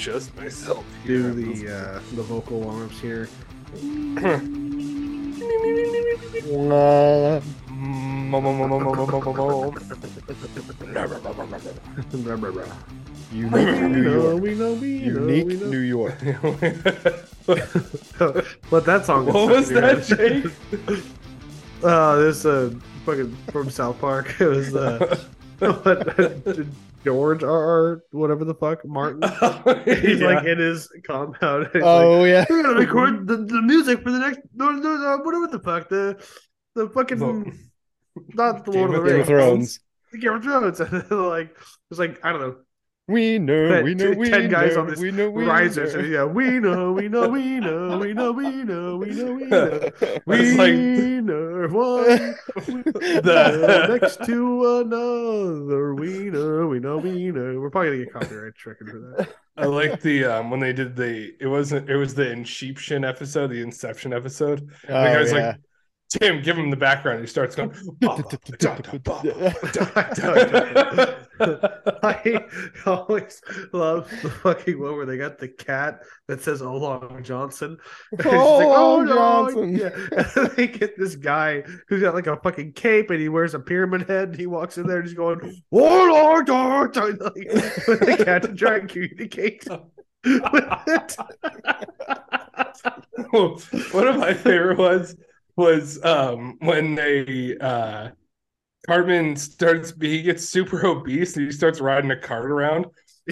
just myself. do the uh, the vocal warm-ups here. Unique New York. we know, we know, Unique know. New York. but that song. what was that, good. Jake? Uh, this uh fucking from South Park. It was uh, what, Uh, George R. R. Whatever the fuck Martin. Oh, He's Yeah. like in his compound. He's oh, like, Oh yeah. We're gonna record the, the music for the next no, no, no, whatever the fuck the the fucking The- not the Game Lord of of the Game of Rings, Thrones. the Game of Thrones. And like it's like I don't know We know, we know, we ten guys know, on this we know, we risers. know. Yeah, we know, we know, we know, we know, we know, we know, we know. We like- know one The- next to another. We know, we know, we know. We're probably gonna get copyright stricken for that. I like the um when they did the it wasn't it was the Inception episode, the Inception episode. Oh, the guy's yeah. like, Tim, give him the background. He starts going. I always love the fucking one where they got the cat that says "Oh Long Johnson." It's just Oh, Long no." Johnson. Yeah, and they get this guy who's got like a fucking cape and he wears a pyramid head. And he walks in there and he's going "Oh Long Johnson," like, with the cat to try and communicate. with it. One of my favorite ones was um when they uh Cartman starts he gets super obese and he starts riding a cart around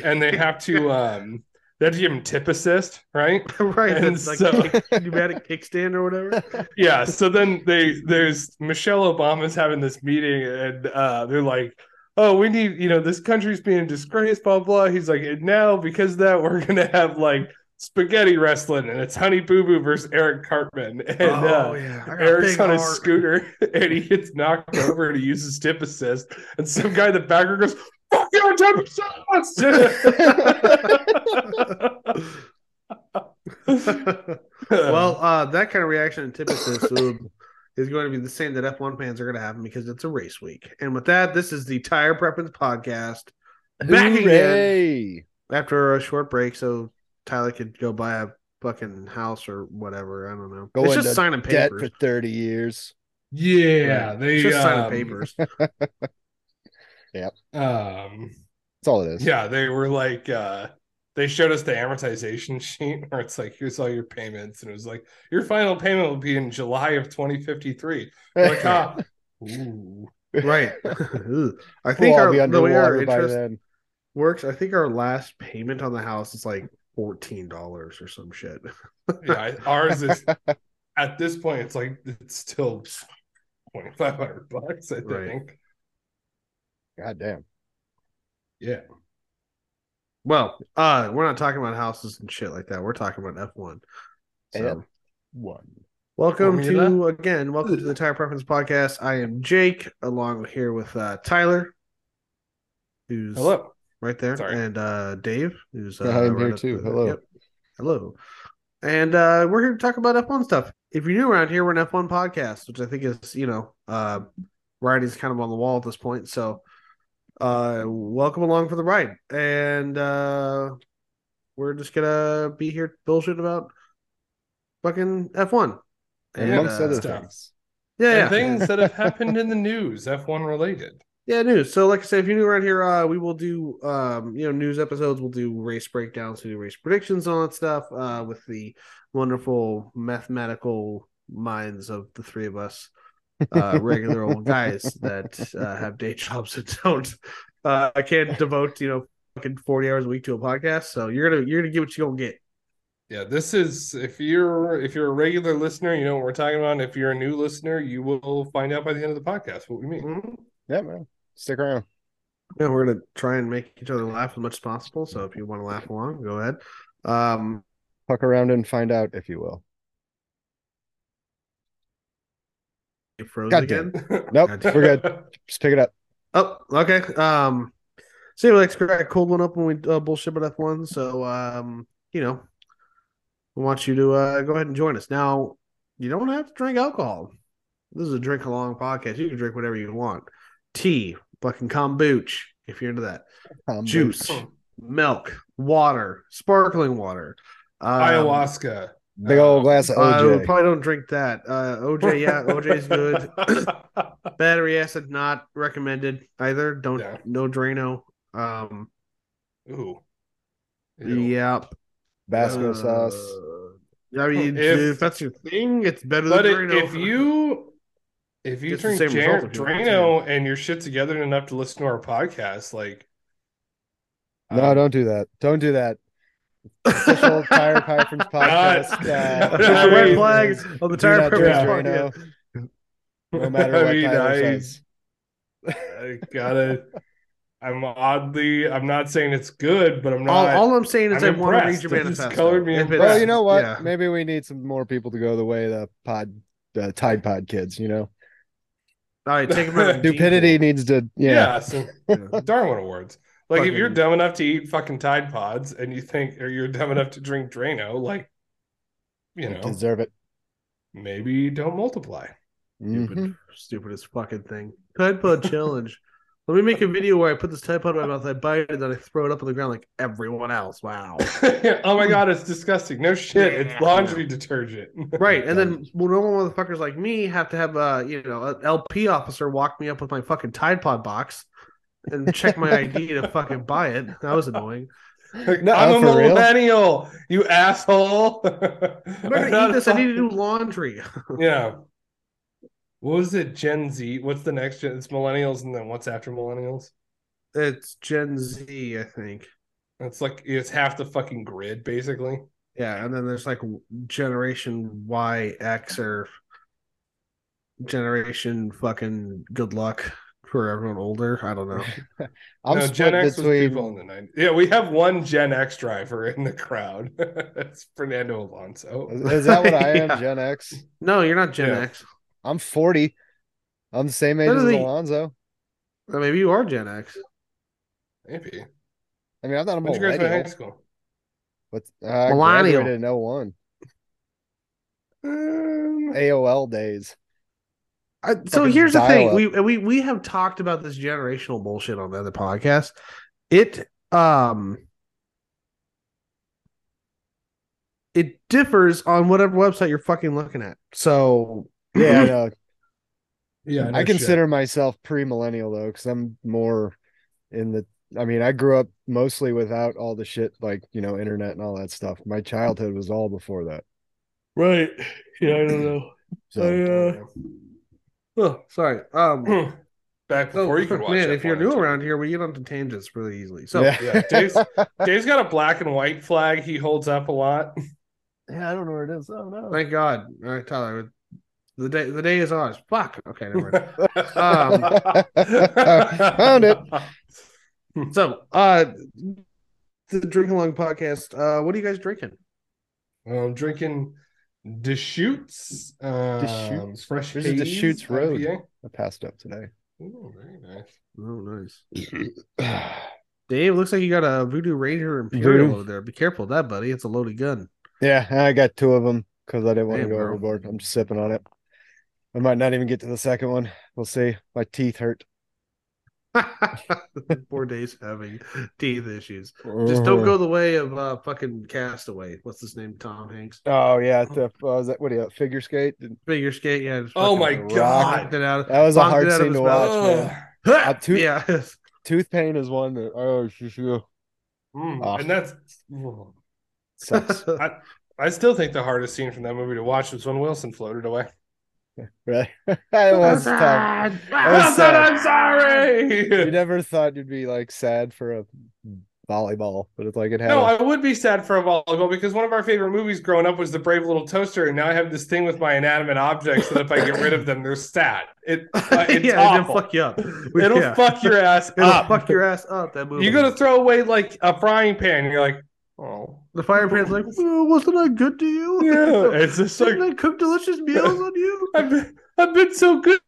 and they have to um they have to give him tip assist, right? right, And that's like so- kick, pneumatic kickstand or whatever. Yeah, so then they there's Michelle Obama's having this meeting and uh they're like Oh, we need, you know, this country's being disgraced, blah blah. He's like, and now because of that, we're gonna have like spaghetti wrestling, and it's Honey Boo Boo versus Eric Cartman, and uh, oh yeah, I got a Eric's big on his heart. scooter and he gets knocked over and he uses tip assist. And some guy in the background goes, Fuck your tip assist! well, uh, that kind of reaction and tip assist is going to be the same that F1 fans are going to have because it's a race week. And with that, this is the Tire Preference Podcast back again after a short break, so Tyler could go buy a fucking house or whatever. I don't know. Go it's into just signing Debt papers. for thirty years. yeah, It's they just signing um, papers. Um, That's all it is. yeah, they were like, uh, they showed us the amortization sheet where it's like, here's all your payments, and it was like, your final payment will be in July of 2053. We're like, ah, ooh. right. Ugh. I We'll think our, be the way our underwater by interest then. works, I think our last payment on the house is like $14 or some shit. yeah, ours is at this point, it's like it's still twenty five hundred bucks. I think. God damn. Yeah, Well, uh, we're not talking about houses and shit like that. We're talking about F1. So, Yeah. One. welcome Want to to again, welcome to the Tire Preference Podcast. I am Jake, along here with uh, Tyler, who's hello. Right there, Sorry. and uh, Dave, who's uh, Yeah, I'm right here too. the- Hello. yep. Hello. And uh, we're here to talk about F1 stuff. If you're new around here, we're an F1 podcast, which I think is, you know, uh, writing's kind of on the wall at this point. So, uh, welcome along for the ride. And uh, we're just gonna be here bullshit about fucking F1. And, Amongst uh, other stuff. things. yeah, yeah. things that have happened in the news, F one related. Yeah, news. So, like I said, if you're new around here, uh, we will do, um, you know, news episodes. We'll do race breakdowns, we do race predictions, and all that stuff, uh, with the wonderful mathematical minds of the three of us, uh, regular old guys that uh, have day jobs that don't. Uh, I can't devote, you know, fucking forty hours a week to a podcast. So you're gonna you're gonna get what you're gonna get. Yeah, this is if you're if you're a regular listener, you know what we're talking about. If you're a new listener, you will find out by the end of the podcast what we mean. Mhm. Yeah, man. Stick around. Yeah, we're gonna try and make each other laugh as much as possible. So if you want to laugh along, go ahead. Um, Fuck around and find out, if you will. you froze God again. Nope, we're good. Just pick it up. Oh, okay. Um, so we like to crack a cold one up when we uh, bullshit about F one. So, um, you know, we want you to uh, go ahead and join us. Now, you don't have to drink alcohol. This is a drink along podcast. You can drink whatever you want. Tea, fucking kombucha, if you're into that. Um, Juice, milk, water, sparkling water, um, Ayahuasca. Big old glass of Uh, OJ. probably don't drink that. Uh, OJ, yeah, OJ is good. Battery acid not recommended either. Don't Yeah. no Drano. Um, Ooh. Ew. yep. Basco Uh, sauce. I mean, If- if, that's your thing, it's better But than it, Drano. if you if you Gets the drink same Jar- result if you want Drano and your shit together enough to listen to our podcast, like No, um, don't do that. Don't do that. Official Tire Pirates podcast. Uh, Not- There's I the red mean- flags on the tire not podcast. Drano, no matter I what mean, Tyler I- says. I gotta. I'm oddly. I'm not saying it's good, but I'm not. all I'm saying is I'm I want to read impressed. your It just manifesto. colored me If impressed. Well, you know what? yeah. Maybe we need some more people to go the way the pod, the Tide Pod kids. You know, All right, take them out. of the stupidity default. needs to. yeah. Yeah, so, Yeah. Darwin awards. Like if you're dumb enough to eat fucking Tide Pods and you think, or you're dumb enough to drink Drano, like, you know, deserve it. maybe don't multiply. Stupid, Mhm. stupidest fucking thing. Tide Pod challenge. Let me make a video where I put this Tide Pod in my mouth, I bite it, and then I throw it up on the ground like everyone else. Wow. oh my god, it's disgusting. No shit, it's laundry detergent. Right, and then well, normal motherfuckers like me have to have a you know an LP officer walk me up with my fucking Tide Pod box and check my ID to fucking buy it. That was annoying. Like, No, I'm oh, a for real? millennial, you asshole. I'm not gonna eat this. I need to do laundry. Yeah. What was it? Gen Z. What's the next gen? It's millennials, and then what's after millennials? It's Gen Z, I think. It's like it's half the fucking grid, basically. Yeah, and then there's like Generation Y, X, or Generation fucking good luck for everyone older. I don't know. I'm no, Gen X was people in the 90s. Yeah, we have one Gen X driver in the crowd. It's Fernando Alonso. Is that what I am? Yeah. Gen X. No, you're not Gen Yeah. X. I'm 40. I'm the same age as Literally- Alonso. Or maybe you are Gen X. Maybe. I mean, I'm not a When did you high school? But uh, I Millennial. graduated in 01. Um, AOL days. I, so Fucking here's the thing: dial-up. we we we have talked about this generational bullshit on the other podcast. It um it differs on whatever website you're fucking looking at. So Yeah, I know. yeah, I consider myself pre-millennial though, because I'm more in the. I mean, I grew up mostly without all the shit like you know internet and all that stuff. My childhood was all before that. right, yeah, I don't know. So Oh, sorry. Um, Back so, before you could watch man, if you're new on around here, we get onto tangents really easily. So yeah, yeah, Dave's- Dave's got a black and white flag he holds up a lot. yeah, I don't know where it is. Oh no. thank God. All right, Tyler. The day the day is ours. Fuck. Okay, never mind. Um, Found it. So, uh, the Drink Along podcast. Uh, what are you guys drinking? I'm drinking Deschutes. Um, Deschutes? Fresh This is Haze Deschutes Road. IPA. I passed up today. Oh, very nice. Oh, nice. Dave, looks like you got a Voodoo Ranger Imperial Voodoo. over there. Be careful of that, buddy. It's a loaded gun. Yeah, I got two of them because I didn't want to go bro. overboard. I'm just sipping on it. I might not even get to the second one. We'll see. My teeth hurt. Four days having teeth issues. Just don't Mhm. go the way of uh, fucking Castaway. What's his name? Tom Hanks. Oh yeah, the, what was that? What do you figure skate? Figure skate. Yeah. just Oh my God. It out. That was a hard it out of scene his to mouth. watch, man. Uh, two- yeah. Tooth pain is one that oh shoo, shoo, Mm, Ah. and that's. sucks. I, I still think the hardest scene from that movie to watch was when Wilson floated away. Right? it was tough. Sad. was Wilson, sad. I'm sorry. You never thought you'd be like sad for a volleyball, but it's like it had. No, a- I would be sad for a volleyball because one of our favorite movies growing up was The Brave Little Toaster, and now I have this thing with my inanimate objects that if I get rid of them, they're sad. It, uh, it's yeah, it'll fuck you up. It'll Yeah. fuck your ass It'll up. fuck your ass up. That movie. You go to throw away like a frying pan, and you're like, oh, the fire pan's like, "Oh, wasn't I good to you? yeah. It's just Didn't like I cook delicious meals on you? I've been, I've been so good.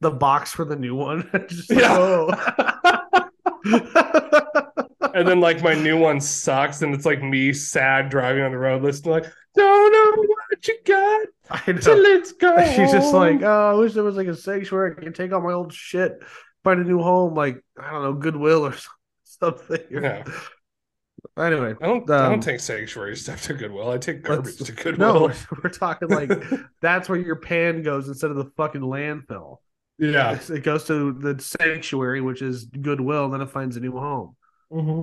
The box for the new one. Just Yeah. oh. And then like my new one sucks, and it's like me sad driving on the road, listening like, don't know what you got I know. till it's gone. She's just like, oh, I wish there was like a sanctuary I can take all my old shit, find a new home, like I don't know, Goodwill or something. Yeah. Anyway, I don't. I Um, don't take sanctuary stuff to Goodwill. I take garbage let's- to Goodwill. no, we're, we're talking like that's where your pan goes instead of the fucking landfill. yeah. It's- It goes to the sanctuary, which is Goodwill, and then it finds a new home. Hmm.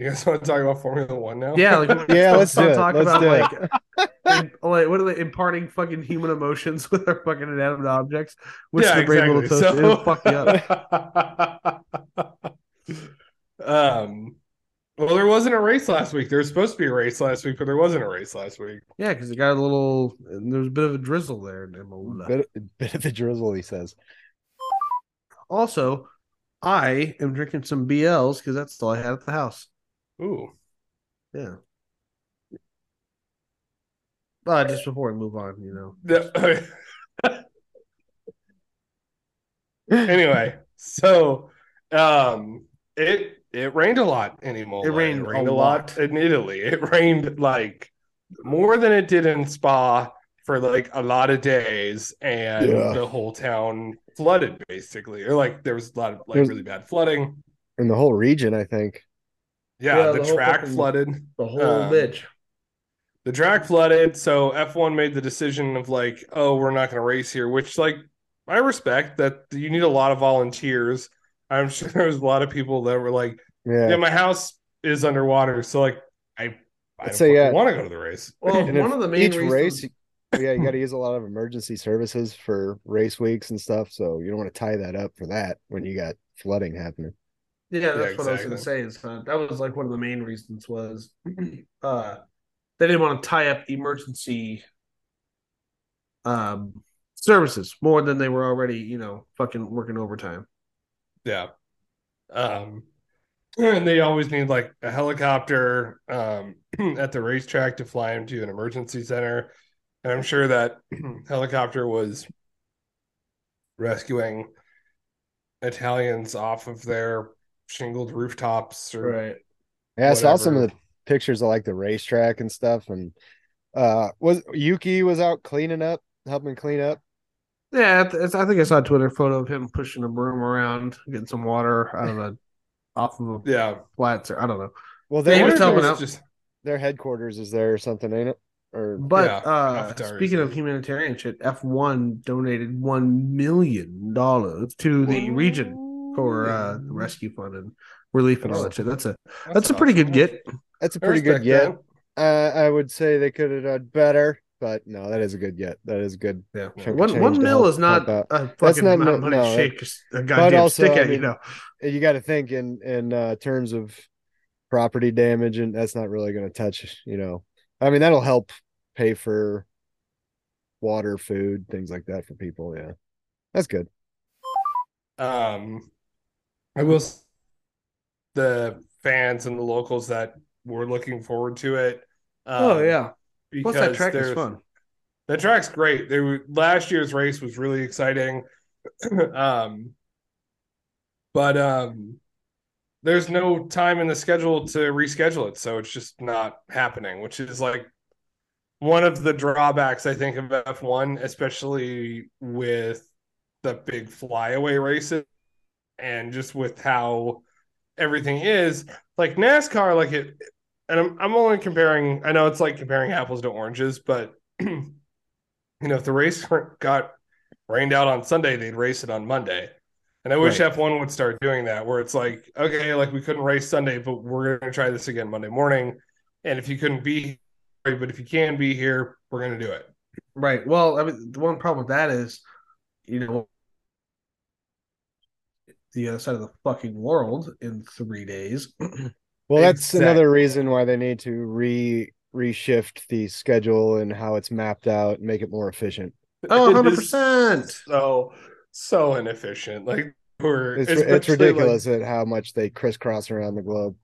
You guys want to talk about Formula One now? Yeah, like, Yeah, let's do it. talk Let's about do it. like, im- like what are they imparting fucking human emotions with our fucking inanimate objects? Which yeah, the brave little exactly. toast it'll fuck you up. Um, well, there wasn't a race last week. There was supposed to be a race last week, but there wasn't a race last week. Yeah, because it got a little. There was a bit of a drizzle there. in Imola. Bit, bit of the drizzle, he says. Also, I am drinking some BLs because that's all I had at the house. Ooh, Yeah. Uh, just before we move on, you know. The- anyway, so um, it it rained a lot in Imola. It rained a a lot lot. in Italy. It rained like more than it did in Spa for like a lot of days, and Yeah. the whole town flooded basically, or like there was a lot of like There's- really bad flooding. In the whole region, I think. Yeah, Yeah, the, the track fucking- flooded. The whole Um, bitch. the track flooded so f1 made the decision of like oh we're not going to race here which like i respect that you need a lot of volunteers i'm sure there was a lot of people that were like Yeah. yeah my house is underwater so like i i I'd don't say, yeah. want to go to the race Well, And one of the main each reasons, race, yeah, you got to use a lot of emergency services for race weeks and stuff. So you don't want to tie that up for that when you got flooding happening. Yeah, that's Yeah, what I was going to say. Is uh, that was like one of the main reasons was uh, they didn't want to tie up emergency um, services more than they were already, you know, fucking working overtime. Yeah um and they always need like a helicopter um at the racetrack to fly him to an emergency center and i'm sure that helicopter was rescuing italians off of their shingled rooftops or Right. Yeah, I saw some of the pictures of like the racetrack and stuff, and uh, was Yuki was out cleaning up, helping clean up. Yeah, it's, I think I saw a Twitter photo of him pushing a broom around, getting some water out of a off of a yeah flats or I don't know. Well, Yeah, he their was Wonder if helping out. just their headquarters is there or something, ain't it? Or But Yeah, uh, speaking of humanitarian shit, F1 donated one million dollars to the region for uh, the rescue fund and relief and all that shit. That's a that's, a pretty good get. that's a pretty good respect get. Uh, I would say they could have done better, but no, that is a good get. That is good. Yeah, one change one to mil help- is not help a That's not- amount of no, money to no, shake a goddamn also, stick I at. you know, You got to think in in uh, terms of property damage, and that's not really going to touch. You know, I mean, that'll help pay for water, food, things like that for people. Yeah, that's good. Um, I will. The fans and the locals that were looking forward to it. Um, oh yeah, plus that track is fun. The track's great. They were, last year's race was really exciting. um, but um, there's no time in the schedule to reschedule it, so it's just not happening, which is like one of the drawbacks I think of F1, especially with the big flyaway races and just with how everything is. Like NASCAR, like it and I'm I'm only comparing I know it's like comparing apples to oranges, but you know, if the race got rained out on Sunday, they'd race it on Monday. And I wish Right. F1 would start doing that, where it's like, okay, like we couldn't race Sunday, but we're going to try this again Monday morning. And if you couldn't be, here, but if you can be here, we're going to do it. Right. Well, I mean, the one problem with that is, you know, the other side of the fucking world in three days. Well, that's Exactly. another reason why they need to re reshift the schedule and how it's mapped out and make it more efficient. Oh, 100%. So, so inefficient. Like, we're, It's it's especially, like, ridiculous at how much they crisscross around the globe.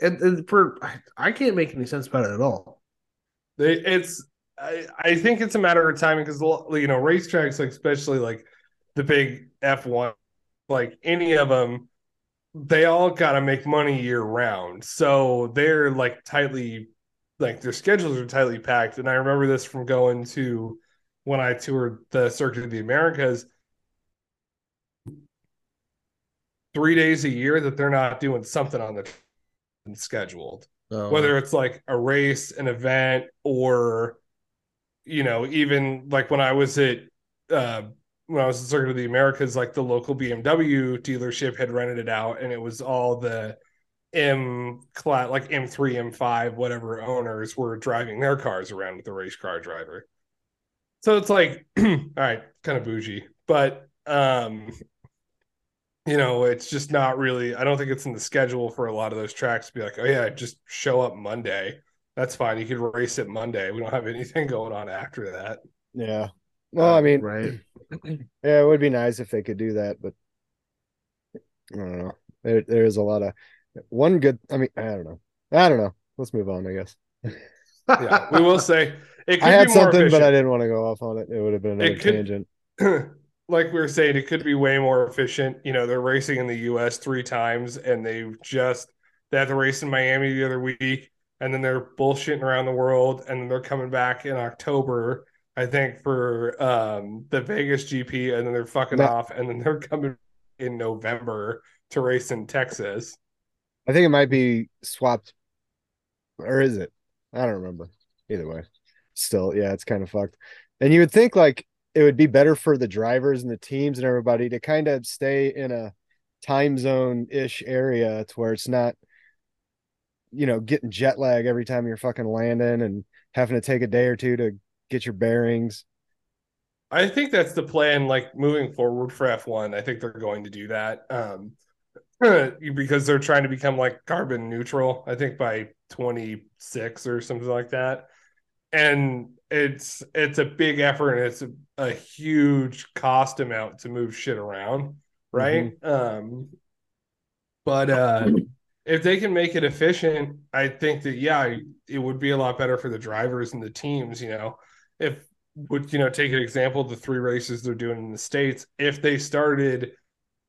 And, and for I, I can't make any sense about it at all. They, it's I, I think it's a matter of timing because you know racetracks like especially like the big F1 like any of them they all got to make money year round so they're like tightly like their schedules are tightly packed. And I remember this from going to when I toured the circuit of the Americas. Three days a year that they're not doing something on the scheduled. Oh, whether it's like a race, an event, or you know, even like when I was at uh when I was in Circuit of the Americas, like the local BMW dealership had rented it out and it was all the M class like M3, M5, whatever owners were driving their cars around with the race car driver. So it's like, all right, kind of bougie, but um you know, it's just not really. I don't think it's in the schedule for a lot of those tracks to be like, oh yeah, just show up Monday. That's fine. You could race it Monday. We don't have anything going on after that. Yeah. Well, I mean, right. Yeah, it would be nice if they could do that, but I don't know. There, there's a lot of one good. I mean, I don't know. I don't know. Let's move on. I guess. Yeah, we will say it could I had something, but. I didn't want to go off on it. It would have been another could- tangent. like we were saying, it could be way more efficient. You know, they're racing in the U.S. three times, and they just they had the race in Miami the other week, and then they're bullshitting around the world, and then they're coming back in October, I think, for um, the Vegas GP, and then they're fucking That- off, and then they're coming in November to race in Texas. I think it might be swapped, or is it? I don't remember. Either way, still, yeah, it's kind of fucked. And you would think like it would be better for the drivers and the teams and everybody to kind of stay in a time zone ish area to where it's not, you know, getting jet lag every time you're fucking landing and having to take a day or two to get your bearings. I think that's the plan, like moving forward for F1. I think they're going to do that. Um, because they're trying to become like carbon neutral, I think by 26 or something like that. And it's it's a big effort and it's a, a huge cost amount to move shit around, right? Um but uh if they can make it efficient, I think that yeah, it would be a lot better for the drivers and the teams, you know. If would you know take an example the three races they're doing in the states if they started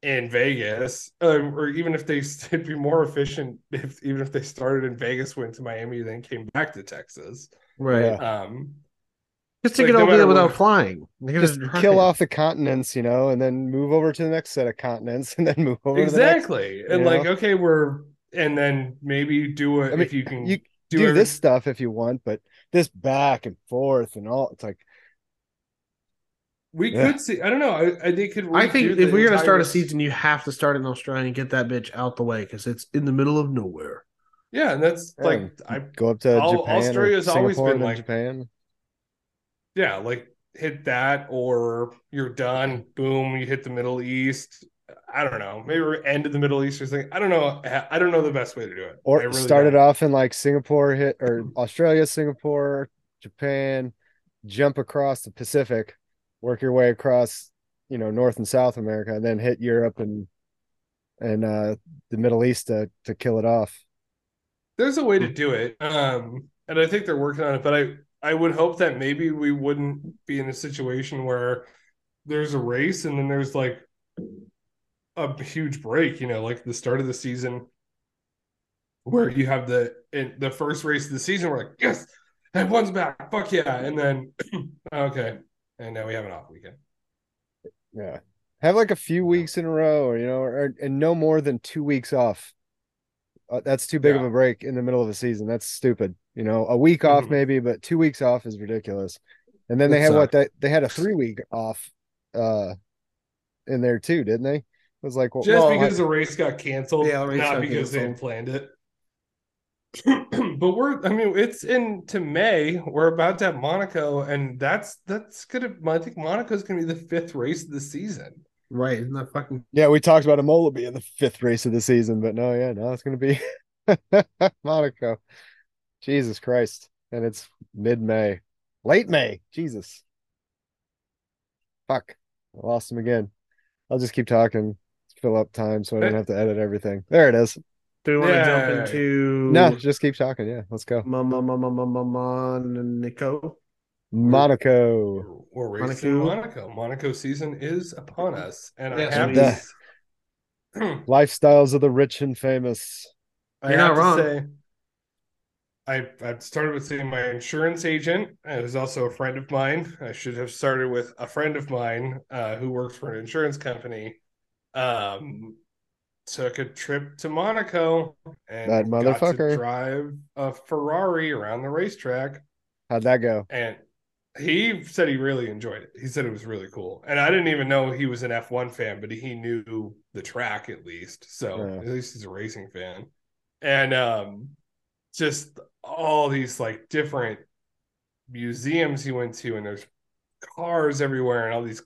in Vegas um, or even if they it'd be more efficient if even if they started in Vegas went to Miami then came back to Texas Right. Um Just to Like, get no all there without what- flying. They can Just kill off the continents, you know, and then move over to the next set of continents and then move over to the next. exactly and you like know? okay we're and then maybe do it I mean, if you can You do, do every- this stuff if you want, but this back and forth and all it's like we yeah. could see I don't know I, I they could I think if we're gonna start a season, you have to start in Australia and get that bitch out the way because it's in the middle of nowhere. yeah and that's Yeah. like I go up to Au- Japan. Australia's or always Singapore been then like- Japan. yeah, like hit that or you're done. Boom, you hit the Middle East. I don't know. Maybe we're end of the Middle East or something. I don't know. I don't know the best way to do it. Or really started off in like Singapore, hit or Australia, Singapore, Japan, jump across the Pacific, work your way across, you know, North and South America, and then hit Europe and and uh the Middle East to to kill it off. There's a way to do it. Um, and I think they're working on it, but I I would hope that maybe we wouldn't be in a situation where there's a race and then there's like a huge break, you know, like the start of the season where you have the in the first race of the season, we're like, yes, that one's back, fuck yeah, and then okay, and now we have an off weekend. Yeah. Have like a few weeks in a row, or you know, or and no more than two weeks off. Uh, that's too big of a break in the middle of a season. That's stupid. You know, a week off Mhm. maybe, but two weeks off is ridiculous. And then they It had what they they had a three week off uh in there too, didn't they? It was like well, Just well, because the race got canceled, Yeah, race not got because they canceled. had planned it. but we're, I mean, it's into May. We're about to have Monaco, and that's that's gonna. I think Monaco's gonna be the fifth race of the season. Right? Isn't that fucking yeah, we talked about Imola being the fifth race of the season, but no, yeah, no, it's gonna be Monaco. Jesus Christ. And it's mid May. Late May. Jesus. Fuck. I lost him again. I'll just keep talking. Fill up time so I don't have to edit everything. There it is. Do we want to Yeah. jump into No, just keep talking. Yeah, let's go. Ma- ma- ma- ma- ma- ma- Monaco? Monaco. We're racing Monaco. Monaco. Monaco season is upon us, and Yes, I have indeed. to. Lifestyles of the rich and famous. I You're have not wrong. to say, I I started with saying my insurance agent is also a friend of mine. I should have started with a friend of mine uh, who works for an insurance company. Um, took a trip to Monaco and That got to motherfucker. drive a Ferrari around the racetrack. How'd that go? And he said he really enjoyed it. He said it was really cool. And I didn't even know he was an F1 fan, but he knew the track at least. So Yeah. at least he's a racing fan. And um just all these like different museums he went to and there's cars everywhere and all these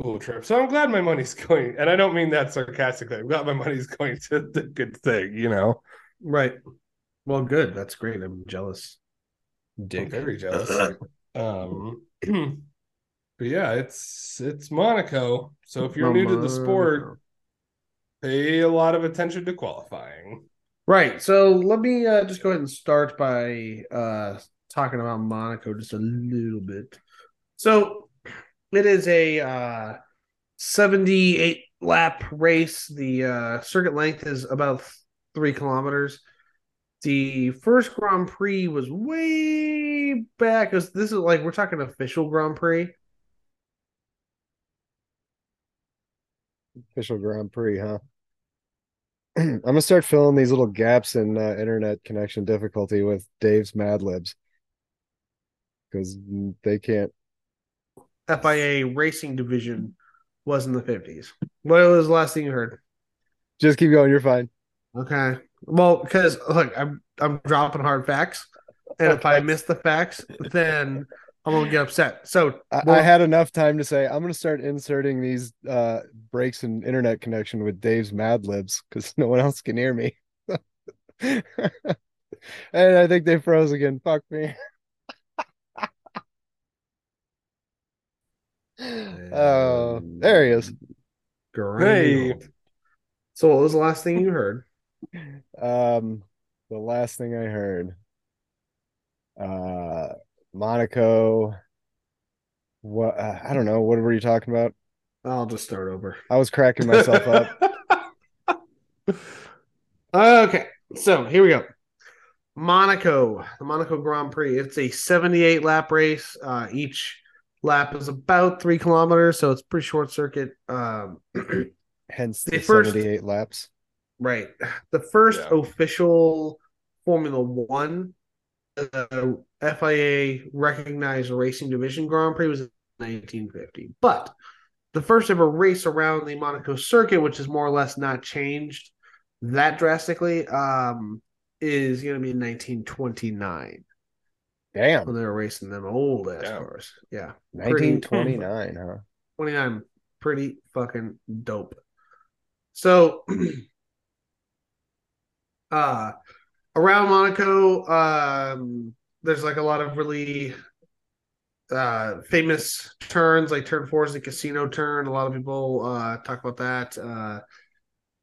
cool trip. So I'm glad my money's going and I don't mean that sarcastically. I'm glad my money's going to the good thing, you know. Right. Well, good. That's great. I'm jealous. I'm very jealous. um, but yeah, it's it's Monaco. So if you're new to the sport, pay a lot of attention to qualifying. Right. So let me uh, just go ahead and start by uh, talking about Monaco just a little bit. So it is a uh, 78 lap race. The uh, circuit length is about three kilometers. The first Grand Prix was way back. 'cause This is like we're talking official Grand Prix. Official Grand Prix, huh? I'm gonna start filling these little gaps in uh, internet connection difficulty with Dave's Mad Libs because they can't. FIA Racing Division was in the 50s. What was the last thing you heard? Just keep going. You're fine. Okay. Well, because look, I'm I'm dropping hard facts, and if I miss the facts, then I'm gonna get upset. So I, well, I had enough time to say I'm gonna start inserting these uh breaks in internet connection with Dave's Mad Libs because no one else can hear me. and I think they froze again. Fuck me. Oh, there he is. great. So what was the last thing you heard? Um, the last thing I heard, uh, Monaco. What uh, I don't know. What were you talking about? I'll just start over. I was cracking myself up. Okay, so here we go. Monaco, the Monaco Grand Prix. It's a 78 lap race. Uh, each lap is about three kilometers, so it's pretty short circuit. Um, Hence The the first- 78 laps. Right. The first Yeah. official Formula One uh, FIA recognized racing division Grand Prix was in 1950. But the first ever race around the Monaco circuit, which is more or less not changed that drastically, um, is going to be in 1929 Damn. when they were racing them old ass Damn. cars. Yeah. 1929, huh? 29 pretty fucking dope so uh around monaco um there's like a lot of really uh famous turns like turn four is the casino turn a lot of people uh talk about that uh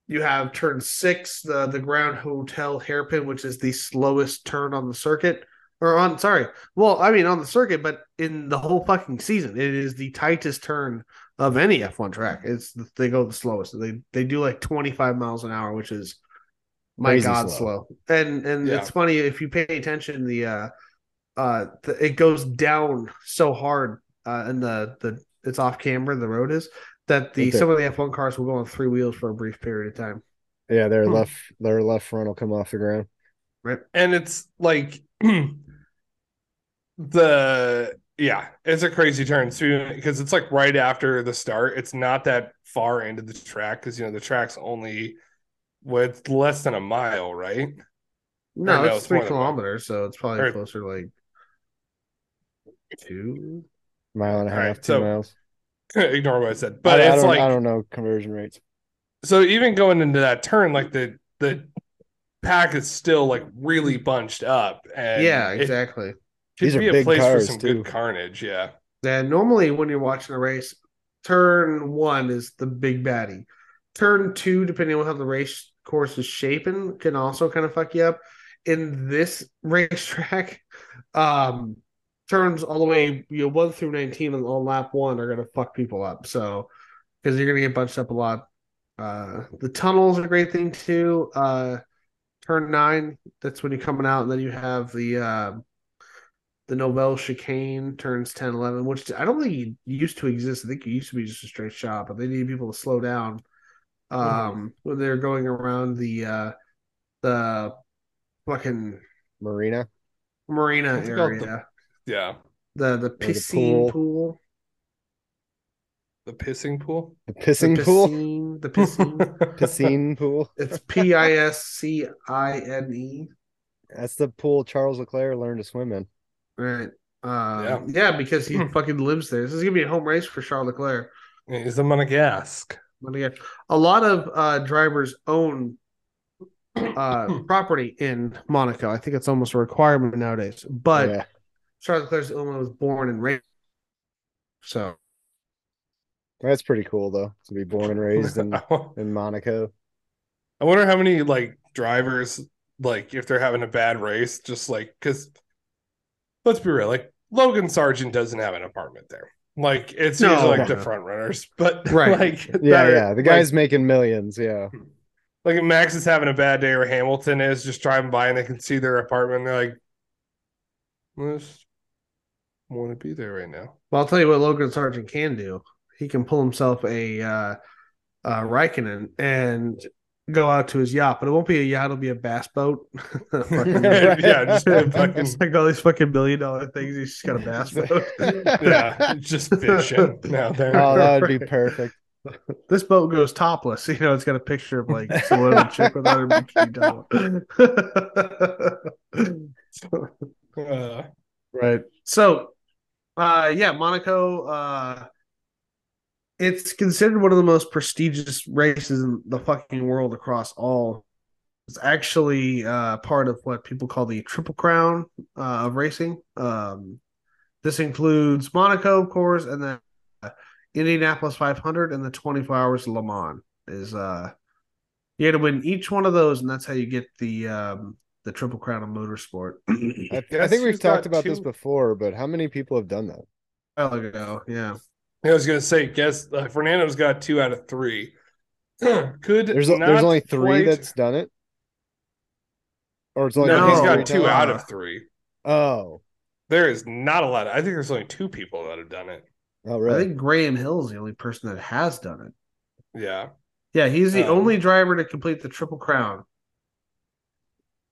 you have turn six the the Grand Hotel hairpin which is the slowest turn on the circuit or on sorry well i mean on the circuit but in the whole fucking season it is the tightest turn of any F1 track. It's they go the slowest. They they do like 25 miles an hour, which is my Crazy god slow. slow. And and Yeah. it's funny if you pay attention the uh uh the, it goes down so hard uh and the the it's off camera the road is that the Okay. some of the F1 cars will go on three wheels for a brief period of time. Yeah, their Hmm. left their left front will come off the ground. Right and it's like the yeah it's a crazy turn too because it's like right after the start it's not that far into the track because you know the track's only with less than a mile right No, no, it's, it's three more than one. kilometers, so it's probably Or- closer to like two. Mile and a All right, half, two so- miles. ignore what i said but I, I it's don't, like I don't know conversion rates. so even going into that turn like the the pack is still like really bunched up and yeah, exactly. could These are be a big place cars, for some too. good carnage yeah And normally when you're watching a race, turn one is the big baddie. Turn two, depending on how the race course is shaping, can also kind of fuck you up. In this racetrack, um, turns all the way you know one through nineteen on, on lap one are gonna fuck people up. So because you're gonna get bunched up a lot. Uh, the tunnels are a great thing too. Uh, turn nine, that's when you're coming out, and then you have the uh, the Nouvelle chicane turns 10, 11, which I don't think it used to exist. I think it used to be just a straight shot, but they need people to slow down. Um, when they're going around the uh the fucking Marina. marina What's it called? area, Yeah. the the piscine pool. pool, The pissing pool. The the pissing pool. piscine, the pissing. Piscine pool. it's P I S C I N E. That's the pool Charles Leclerc learned to swim in. Right. Um, Yeah. yeah. because he Hmm. fucking lives there. This is gonna be a home race for Charles Leclerc. He's a Monegasque. But a lot of uh, drivers own uh, property in Monaco. I think it's almost a requirement nowadays. But yeah. Charles Leclerc's the only one who was born and raised. So That's pretty cool though, to be born and raised in, in Monaco. I wonder how many like drivers like if they're having a bad race, just like because let's be real, like Logan Sargeant doesn't have an apartment there. Like it's No. usually like the front runners, but Right. like Yeah, that are- yeah. The like- guy's making millions. Yeah. like Max is having a bad day or Hamilton is just driving by and they can see their apartment, and they're like, I just want to be there right now. well, I'll tell you what Logan Sargeant can do. He can pull himself a uh, uh, Raikkonen and go out to his yacht, but it won't be a yacht; it'll be a bass boat. Fucking- yeah, just a it's fucking like all these fucking million dollar things. He's just got a bass boat. yeah, just fishing out there. Oh, that would be perfect. This boat goes topless. You know, it's got a picture of like some little chick without her bikini top. Uh, right. So, uh, yeah, Monaco. Uh, it's considered one of the most prestigious races in the fucking world across all. It's actually uh, part of what people call the Triple Crown uh, of racing. Um, this includes Monaco, of course, and then uh, Indianapolis 500 and the 24 Hours of Le Mans. Is uh, you had to win each one of those, and that's how you get the um, the Triple Crown of motorsport. I, I think we've talked about this before, but how many people have done that? A while ago, yeah. I was gonna say, guess uh, Fernando's got two out of three. Could There's not there's only three quite- that's done it, or it's only no, No, he's three got two out of three. Oh, There is not a lot. I think there's only two people that have done it. oh, I think Graham Hill is the only person that has done it. Yeah, Yeah, he's the Um, only driver to complete the Triple Crown.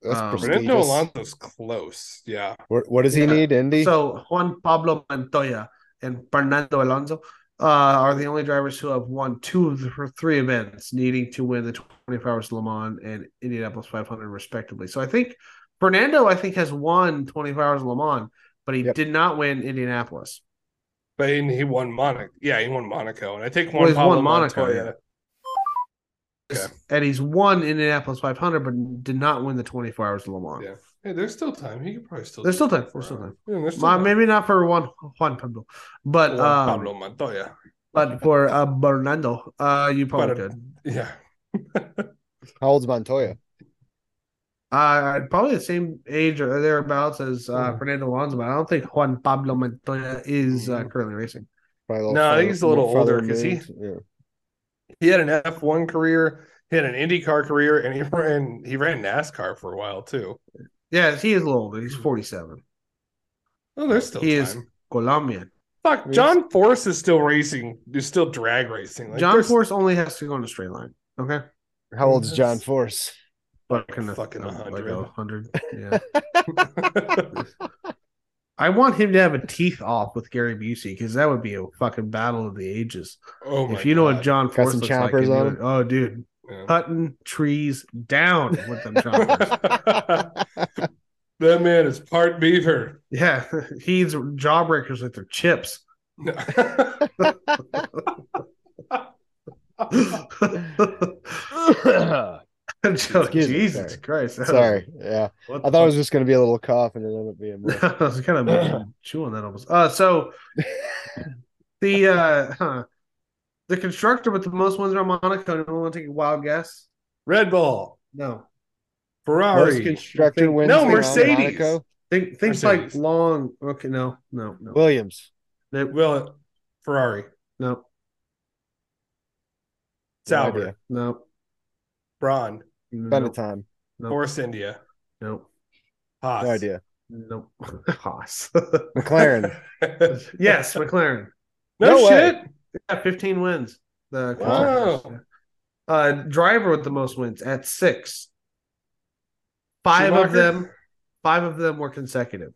That's um, prestigious. Fernando Alonso's close. Yeah, What, what does he Yeah. need, Indy? So Juan Pablo Montoya and Fernando Alonso uh, are the only drivers who have won two of the three events, needing to win the 24 Hours of Le Mans and Indianapolis 500 respectively. So I think Fernando, I think, has won 24 Hours of Le Mans, but he Yep. did not win Indianapolis. but he, he won Monaco. Yeah, he won Monaco, and I think Well, he's Pablo won Monaco, Montoya. yeah. Okay. And he's won Indianapolis 500, but did not win the 24 Hours of Le Mans. Yeah. Hey, there's still time. He could probably still. There's still time. for There's still time. Yeah, there's still time. maybe not for Juan Juan Pablo, but Juan um, Pablo Montoya. but for uh, Bernardo, uh, you probably But, could. Yeah. How old's Montoya? Uh, probably the same age or thereabouts as uh, Hmm. Fernando Alonso, but I don't think Juan Pablo Montoya is uh, Hmm. currently racing. Probably a little No, I think he's a little more farther older 'cause he- Yeah. He had an F1 career. He had an IndyCar career, and he ran he ran NASCAR for a while too. Yeah, he is a little older. He's hmm. 47. Oh, there's still He time. is Colombian. Fuck, John Force is still racing. Is still drag racing. Like, John there's- Force only has to go on a straight line. Okay. How old is John Force? Fucking, Fucking like 100. a hundred. Yeah. I want him to have a teeth off with Gary Busey because that would be a fucking battle of the ages. oh my if you know what John Force some looks like, chompers on oh dude, Yeah. cutting trees down with them chompers. that man is part beaver. yeah, he eats jawbreakers with their chips. Excuse me, Jesus sorry. Christ! that was- Sorry. Yeah. I the thought it was just going to be a little cough and it ended up being more. I was kind of chewing that almost. Uh, so the uh, huh, the constructor with the most wins around Monaco. Anyone want to take a wild guess? Red Bull, No. Most Ferrari, constructor Think- wins no, Mercedes. Monaco. Think think like long. Okay, no, no, no, Williams. no, Will Ferrari, no, No Sauber, idea. no, Braun, Spend no, the time. no, Force India, no, Haas. No idea. no. Haas. McLaren. yes, McLaren. no, No way. Shit. Yeah, fifteen wins. The Wow. Uh, driver with the most wins at six. Five of them, five of them were consecutive.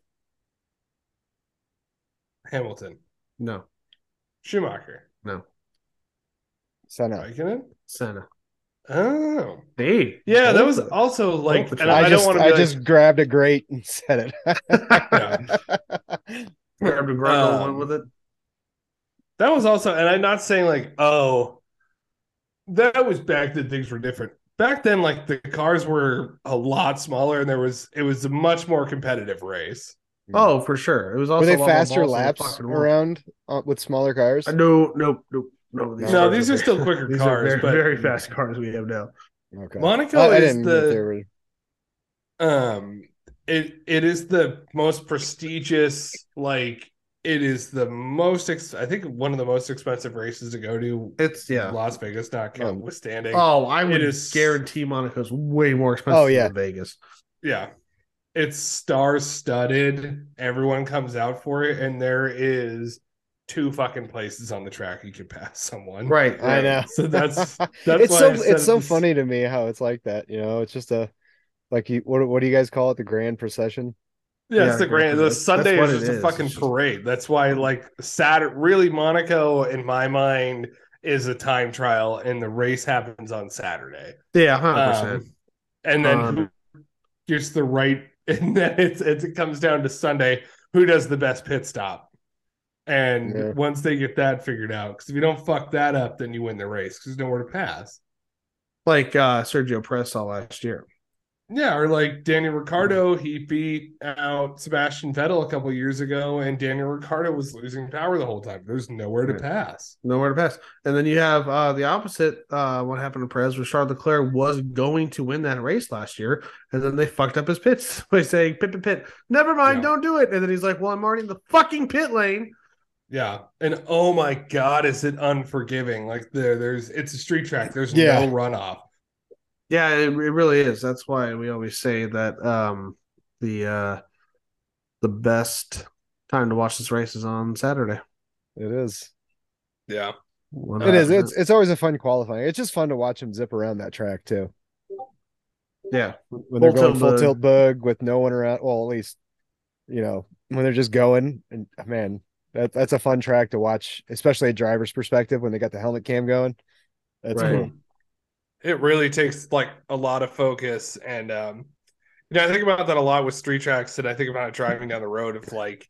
Hamilton, No, Schumacher, no, Senna. Raikkonen. Senna. Oh, Hey, yeah, that was also like, and I, I, I just don't want to I like, just grabbed a grate and said it. Grabbed a grind Um, one with it. That was also, and I'm not saying like, oh, that was back then things were different. Back then, like the cars were a lot smaller, and there was it was a much more competitive race. Oh, for sure. It was also Were they a lot faster balls the laps fucking world. around uh, with smaller cars? Uh, No, no, no, no. No, No, cars these are very- still quicker these cars, are very, but- very fast cars we have now. Okay. Monaco I, I is didn't know if the were. um it it is the most prestigious like it is the most ex- i think one of the most expensive races to go to It's yeah. las vegas not Um, notwithstanding Oh, I would It is- guarantee Monaco's way more expensive Oh, yeah. than Vegas. yeah it's star studded everyone comes out for it and there is two fucking places on the track you can pass someone Right. I know. so that's that's it's why so it's so this- funny to me how it's like that. You know, it's just a like you. What what do you guys call it? The grand procession. Yeah, it's the grand. The. Sunday is just a is. fucking just- parade. That's why, like, Saturday, really, Monaco, in my mind, is a time trial, and the race happens on Saturday. Yeah, hundred percent. Um, and then Um, who gets the right, and then it's, it's it comes down to Sunday. Who does the best pit stop? And Yeah. once they get that figured out, because if you don't fuck that up, then you win the race because there's nowhere to pass. Like uh Sergio Perez saw last year. Yeah, or like Daniel Ricciardo, he beat out Sebastian Vettel a couple years ago, and Daniel Ricciardo was losing power the whole time. There's nowhere to pass. Nowhere to pass. And then you have uh the opposite. Uh what happened to Perez was Charles Leclerc was going to win that race last year, and then they fucked up his pits by saying pit pit pit. Never mind, Yeah. don't do it. And then he's like, Well, I'm already in the fucking pit lane. Yeah, and oh my god, is it unforgiving? Like there, there's it's a street track. There's Yeah. no runoff. Yeah, it, it really is. That's why we always say that um the uh the best time to watch this race is on Saturday. It is. Yeah, It is. It's it's always a fun qualifying. It's just fun to watch them zip around that track too. yeah. When they're Full going tilt full bug. tilt bug with no one around. Well, at least you know when they're just going. And man, that that's a fun track to watch, especially a driver's perspective when they got the helmet cam going. That's Right. cool. It really takes like a lot of focus, and um, you know, I think about that a lot with street tracks, and I think about it driving down the road of like.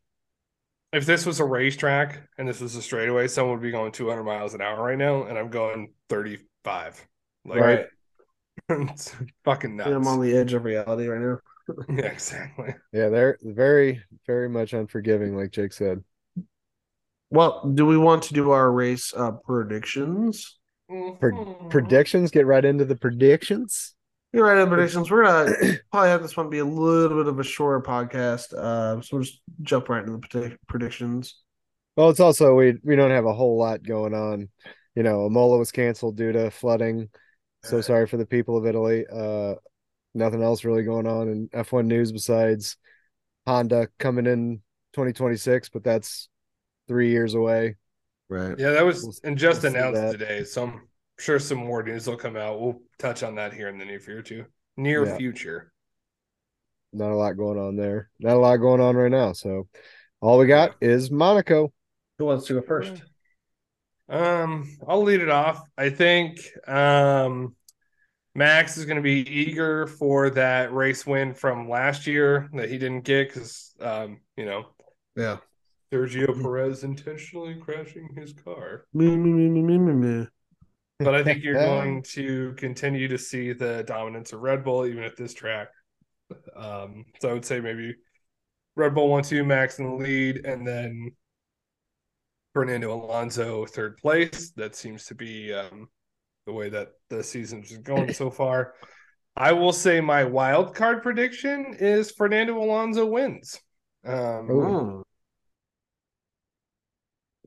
If this was a racetrack and this was a straightaway, someone would be going 200 miles an hour right now, and I'm going 35. Like, Right. it's fucking nuts. I'm on the edge of reality right now. Yeah, exactly. Yeah, they're very very much unforgiving, like Jake said. Well, do we want to do our race uh predictions? Mhm. Predictions. Get right into the predictions. You're right on predictions. We're gonna probably have this one be a little bit of a shorter podcast. Uh, so we'll just jump right into the predict- predictions. Well, it's also we we don't have a whole lot going on. You know, Imola was canceled due to flooding. So sorry for the people of Italy. Uh, nothing else really going on in F1 news besides Honda coming in 2026, but that's three years away. Right. Yeah, that was We'll- and just we'll announced today. So I'm sure some more news will come out. We'll touch on that here in the near future. Near Yeah. future. Not a lot going on there. Not a lot going on right now. So all we got is Monaco. Who wants to go first? Um, I'll lead it off. I think um Max is going to be eager for that race win from last year that he didn't get because um, you know, Yeah. Sergio Perez intentionally crashing his car. Me, me, me, me, me, me, me. But I think you're going to continue to see the dominance of Red Bull even at this track. Um, so I would say maybe Red Bull one two, Max in the lead, and then Fernando Alonso third place. That seems to be um, the way that the season's is going so far. I will say my wild card prediction is Fernando Alonso wins. Um, Ooh.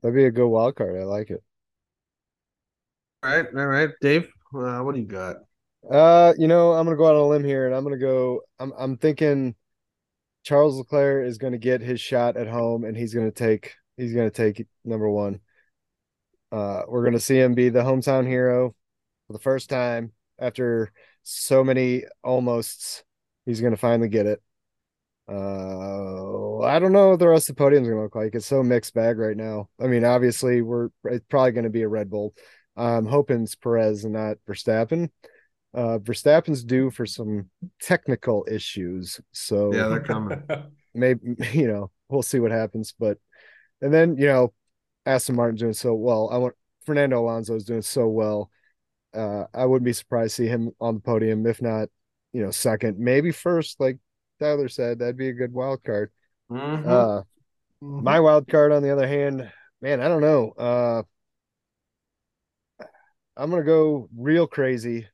That'd be a good wild card. I like it. All right, all right, Dave. Uh, what do you got? Uh, you know, I'm gonna go out on a limb here, and I'm gonna go. I'm I'm thinking Charles Leclerc is gonna get his shot at home, and he's gonna take he's gonna take number one. Uh, we're gonna see him be the hometown hero. for the first time after so many almosts. He's going to finally get it. Uh, I don't know what the rest of the podium's going to look like. It's so mixed bag right now. I mean, obviously, we're it's probably going to be a Red Bull. I'm hoping it's Perez and not Verstappen. Uh, Verstappen's due for some technical issues, so Yeah, they're coming. maybe you know we'll see what happens. But and then you know Aston Martin's doing so well. I want Fernando Alonso is doing so well. Uh, I wouldn't be surprised to see him on the podium, if not, you know, second, maybe first. Like Tyler said, that'd be a good wild card. Mhm. Uh, my wild card, on the other hand, man, I don't know. Uh, I'm gonna go real crazy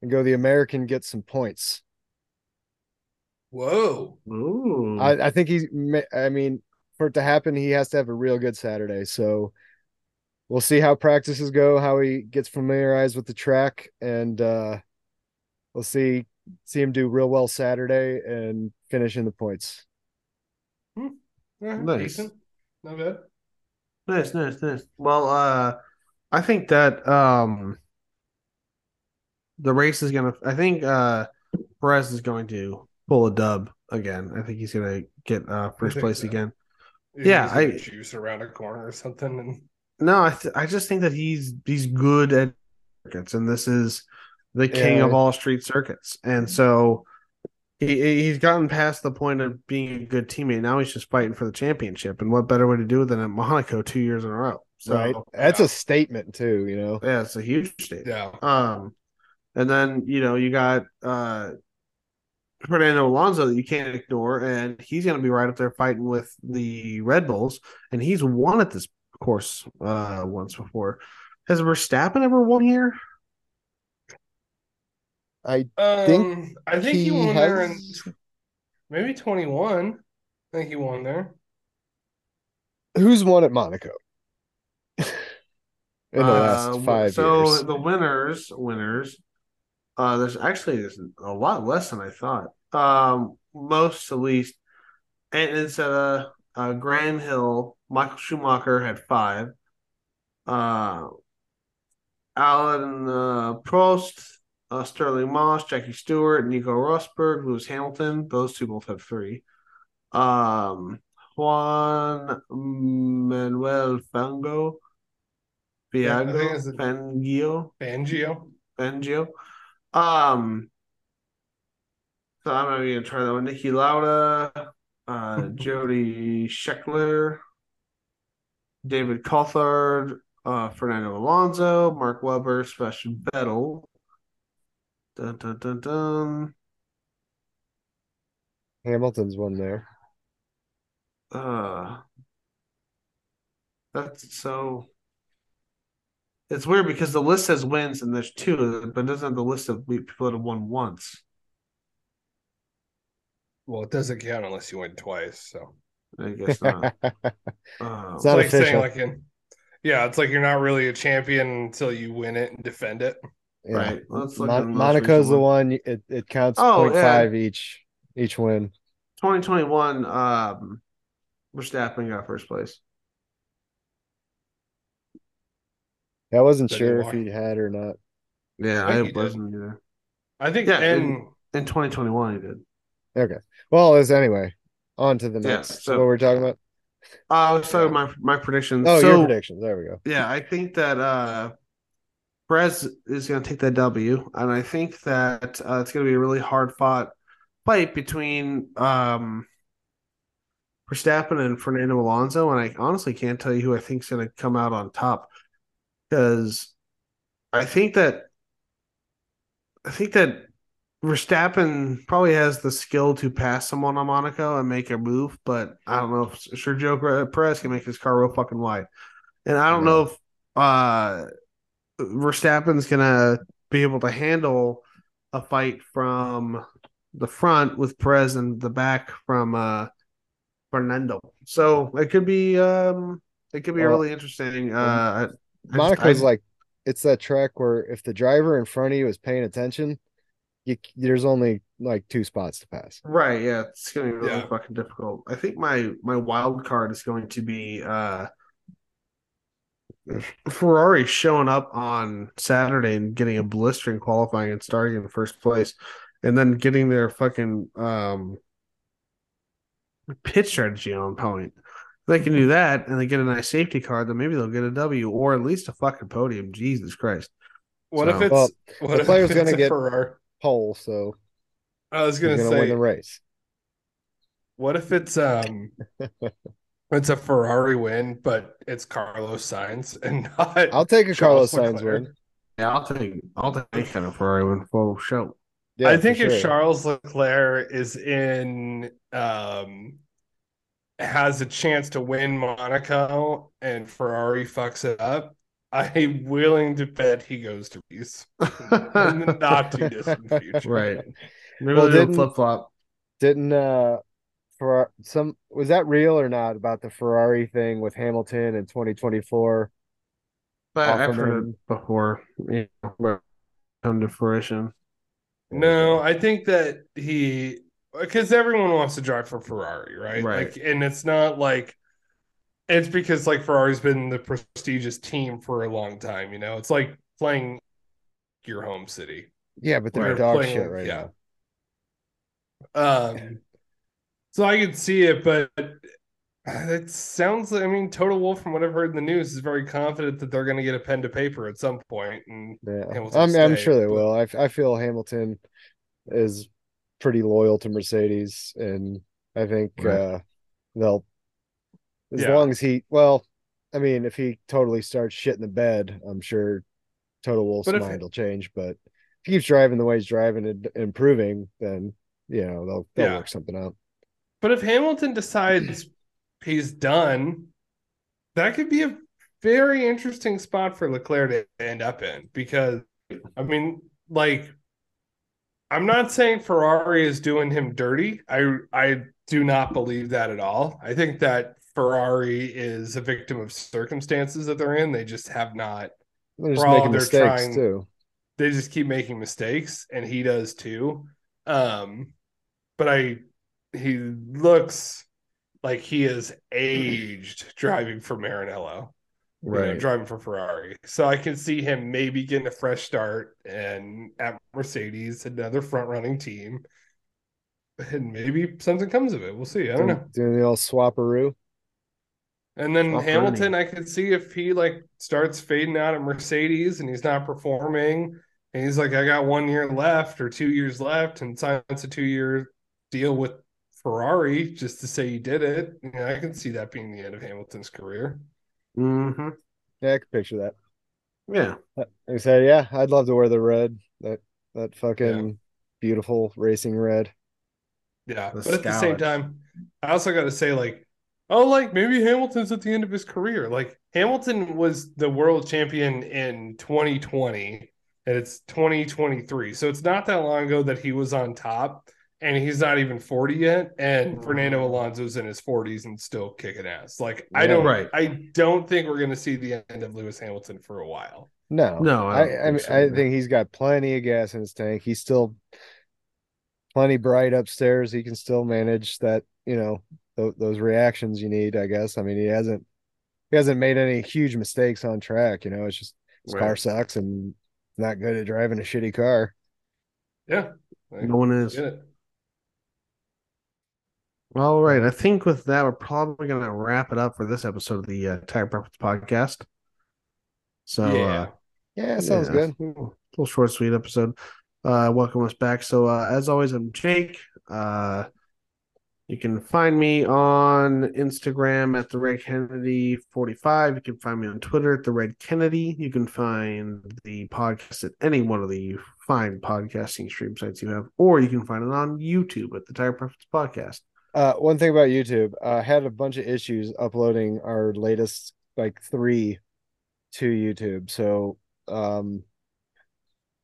and go the American gets some points. Whoa. Ooh. I, I think he's. I mean, for it to happen, he has to have a real good Saturday. So we'll see how practices go, how he gets familiarized with the track, and uh, we'll see see him do real well Saturday and finish in the points. Yeah, Nice. Decent. Not bad. Nice, nice, nice. Well, uh, I think that um, the race is gonna. I think uh, Perez is going to pull a dub again. I think he's gonna get uh first place so. again. He's Yeah, I- juice around a corner or something, and No, I th- I just think that he's he's good at circuits, and this is the king Yeah. of all street circuits, and so. He, he's gotten past the point of being a good teammate. Now he's just fighting for the championship. And what better way to do it than at Monaco two years in a row? So, right? That's yeah. a statement too. You know. Yeah, it's a huge statement. yeah, Um, and then you know you got uh Fernando Alonso that you can't ignore, and he's going to be right up there fighting with the Red Bulls, and he's won at this course uh once before. Has Verstappen ever won here? I um, think I think he, he won there in maybe twenty one. I think he won there. who's won at Monaco in the last Uh, five so years. the winners, winners. Uh, there's actually there's a lot less than I thought. Um, most at least, and instead of uh, Graham Hill, Michael Schumacher had five. Uh, Alan uh, Prost, uh, Stirling Moss, Jackie Stewart, Nico Rosberg, Lewis Hamilton. Those two both have three. Um, Juan Manuel Fango, Yeah, I think Biago, it's a- Fangio, Fangio. Fangio. Um, so I'm gonna gonna try that one. Niki Lauda, uh, Jody Scheckter, David Coulthard, uh, Fernando Alonso, Mark Webber, Sebastian Vettel. Dun, dun, dun, dun. Hamilton's won there. Uh, that's so. It's weird because the list says wins and there's two, but it doesn't have the list of people that have won once. Well, it doesn't count unless you win twice. So I guess not. it's Um, it's not like saying like in yeah, it's like you're not really a champion until you win it and defend it. Yeah. right. Let's look Mon- at the Monaco's the one. one. It it counts Oh, 0.5 each each win. 2021, um, Verstappen got first place. I wasn't Did sure if walk? he had or not. Yeah, I think I wasn't either. I think Yeah, and In 2021, he did. Okay. Well, as anyway, on to the Yeah, next. so- what we're talking about? Uh, I was talking my my predictions. Oh, so, your predictions. There we go. Yeah, I think that uh Perez is going to take that W, and I think that uh, it's going to be a really hard fought fight between um Verstappen and Fernando Alonso, and I honestly can't tell you who I think is going to come out on top because I think that I think that Verstappen probably has the skill to pass someone on Monaco and make a move, but I don't know if Sergio Perez can make his car real fucking wide. And I don't know if uh Verstappen's gonna be able to handle a fight from the front with Perez and the back from uh Fernando. So it could be um it could be Well, really interesting. Uh I- I just- Monaco's I- like it's that track where if the driver in front of you is paying attention, you there's only like two spots to pass. Right, yeah, it's gonna be really Yeah. fucking difficult. I think my my wild card is going to be uh Ferrari showing up on Saturday and getting a blistering qualifying and starting in first place, and then getting their fucking um, pit strategy on point. If they can do that and they get a nice safety car, then maybe they'll get a W or at least a fucking podium. Jesus Christ. What if it's Well, what the if player's it's gonna get- Ferrari? Pole, so I was gonna, gonna say, win the race. what if it's um, it's a Ferrari win, but it's Carlos Sainz and not I'll take a Carlos Charles Sainz Leclerc. win. Yeah, I'll take I'll take kind of Ferrari win full show. Yeah, I think if sure. Charles Leclerc is in um has a chance to win Monaco and Ferrari fucks it up, I'm willing to bet he goes to Reese in the not too distant future. Right. Maybe Well, they'll didn't- flip flop. didn't uh for some was that real or not about the Ferrari thing with Hamilton in 2024? But I've heard it before. You know, come to fruition. No, I think that he because everyone wants to drive for Ferrari, right? Right. Like, and it's not like it's because like Ferrari's been the prestigious team for a long time. You know, it's like playing your home city. Yeah, but they're Right. dog Playing- shit right yeah. now. Um, so I could see it, but it sounds like I mean, Toto Wolff, from what I've heard in the news, is very confident that they're going to get a pen to paper at some point, and Yeah, Hamilton I'm I'm sure they but- will. I I feel Hamilton is pretty loyal to Mercedes, and I think Right. uh they'll as Yeah. long as he well, I mean, if he totally starts shitting the bed, I'm sure Toto Wolff's But if- mind will change. But if he keeps driving the way he's driving and improving, then you know they'll they'll Yeah. work something out. But if Hamilton decides he's done, that could be a very interesting spot for Leclerc to end up in because I mean, like I'm not saying Ferrari is doing him dirty. I I do not believe that at all. I think that Ferrari is a victim of circumstances that they're in. They just have not They're just making they're mistakes trying- too. they just keep making mistakes and he does too um but i he looks like he is aged driving for maranello you know, Right. driving for ferrari so i can see him maybe getting a fresh start and at mercedes another front running team and maybe something comes of it we'll see i don't know Doing the old swapperoo. and then Swap Hamilton, Bernie. I could see if he like starts fading out at Mercedes and he's not performing, and he's like, I got one year left or two years left, and signs a two year deal with Ferrari just to say he did it. You know, I can see that being the end of Hamilton's career. hmm Yeah, I can picture that. Yeah. Like I said, yeah, I'd love to wear the red. That that fucking beautiful racing red. Yeah, The but at the same time, I also got to say, like, oh, like maybe Hamilton's at the end of his career. Like Hamilton was the world champion in 2020, and it's 2023, so it's not that long ago that he was on top, and he's not even 40 yet. And hmm. Fernando Alonso's in his 40s and still kicking ass. Like I don't, Right. I don't think we're gonna see the end of Lewis Hamilton for a while. No, No, I I, don't I, mean, think so, I think he's got plenty of gas in his tank. He's still plenty bright upstairs. He can still manage that, you know, th- those reactions you need. I guess. I mean, he hasn't he hasn't made any huge mistakes on track. You know, it's just his car sucks and not good at driving a shitty car. Yeah, No one is. Get it. All right. I think with that, we're probably going to wrap it up for this episode of the uh, Tire Preference Podcast. So, Yeah. uh, Yeah, sounds yeah, good. Little, little short, sweet episode. Uh, welcome us back. So, uh, as always, I'm Jake. Uh, you can find me on Instagram at the Red Kennedy 45. You can find me on Twitter at the Red Kennedy. You can find the podcast at any one of the fine podcasting stream sites you have, or you can find it on YouTube at the Tire Preference Podcast. Uh, one thing about YouTube, uh, had a bunch of issues uploading our latest like three to YouTube. So um,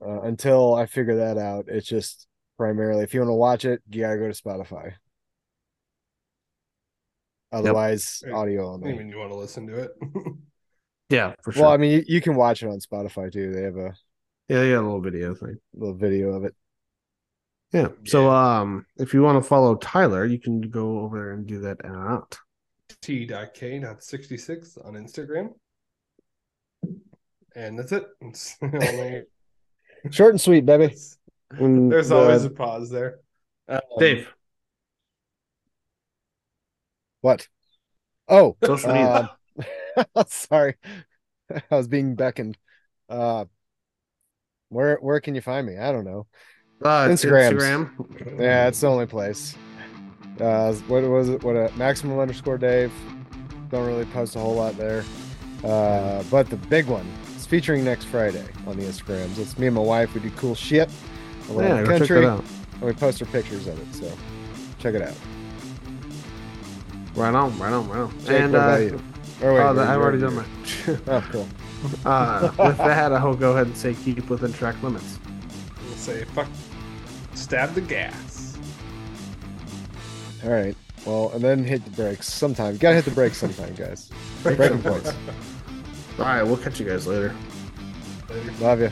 uh, until I figure that out, it's just primarily if you want to watch it, you gotta go to Spotify. Otherwise, Hey, audio I only. mean, you want to listen to it? Yeah, for sure. Well, I mean, you, you can watch it on Spotify too. They have a yeah, yeah, a little video thing. little video of it. Yeah. So, um, if you want to follow Tyler, you can go over there and do that out. T.K.66 on Instagram. and that's it. Only, Short and sweet, baby. There's uh, always a pause there. Um, Dave, what? Oh, social media. um, sorry, I was being beckoned. Uh, where where can you find me? I don't know. Uh, it's Instagrams. Instagram. Yeah, it's the only place. Uh, what was it? What a maximum underscore Dave. Don't really post a whole lot there. Uh, but the big one is featuring next Friday on the Instagrams. It's me and my wife. We do cool shit around Yeah, the go check country, that out. and we post our pictures of it. So check it out. Right on, right on, right on. Jake, and what about uh, you? Or wait, oh, you're- I've already done my. Oh, cool. uh, with that, I will go ahead and say keep within track limits. We'll say fuck, stab the gas. All right. Well, and then hit the brakes sometime. You gotta hit the brakes sometime, guys. Breaking points. All right, we'll catch you guys later. Later. Love you.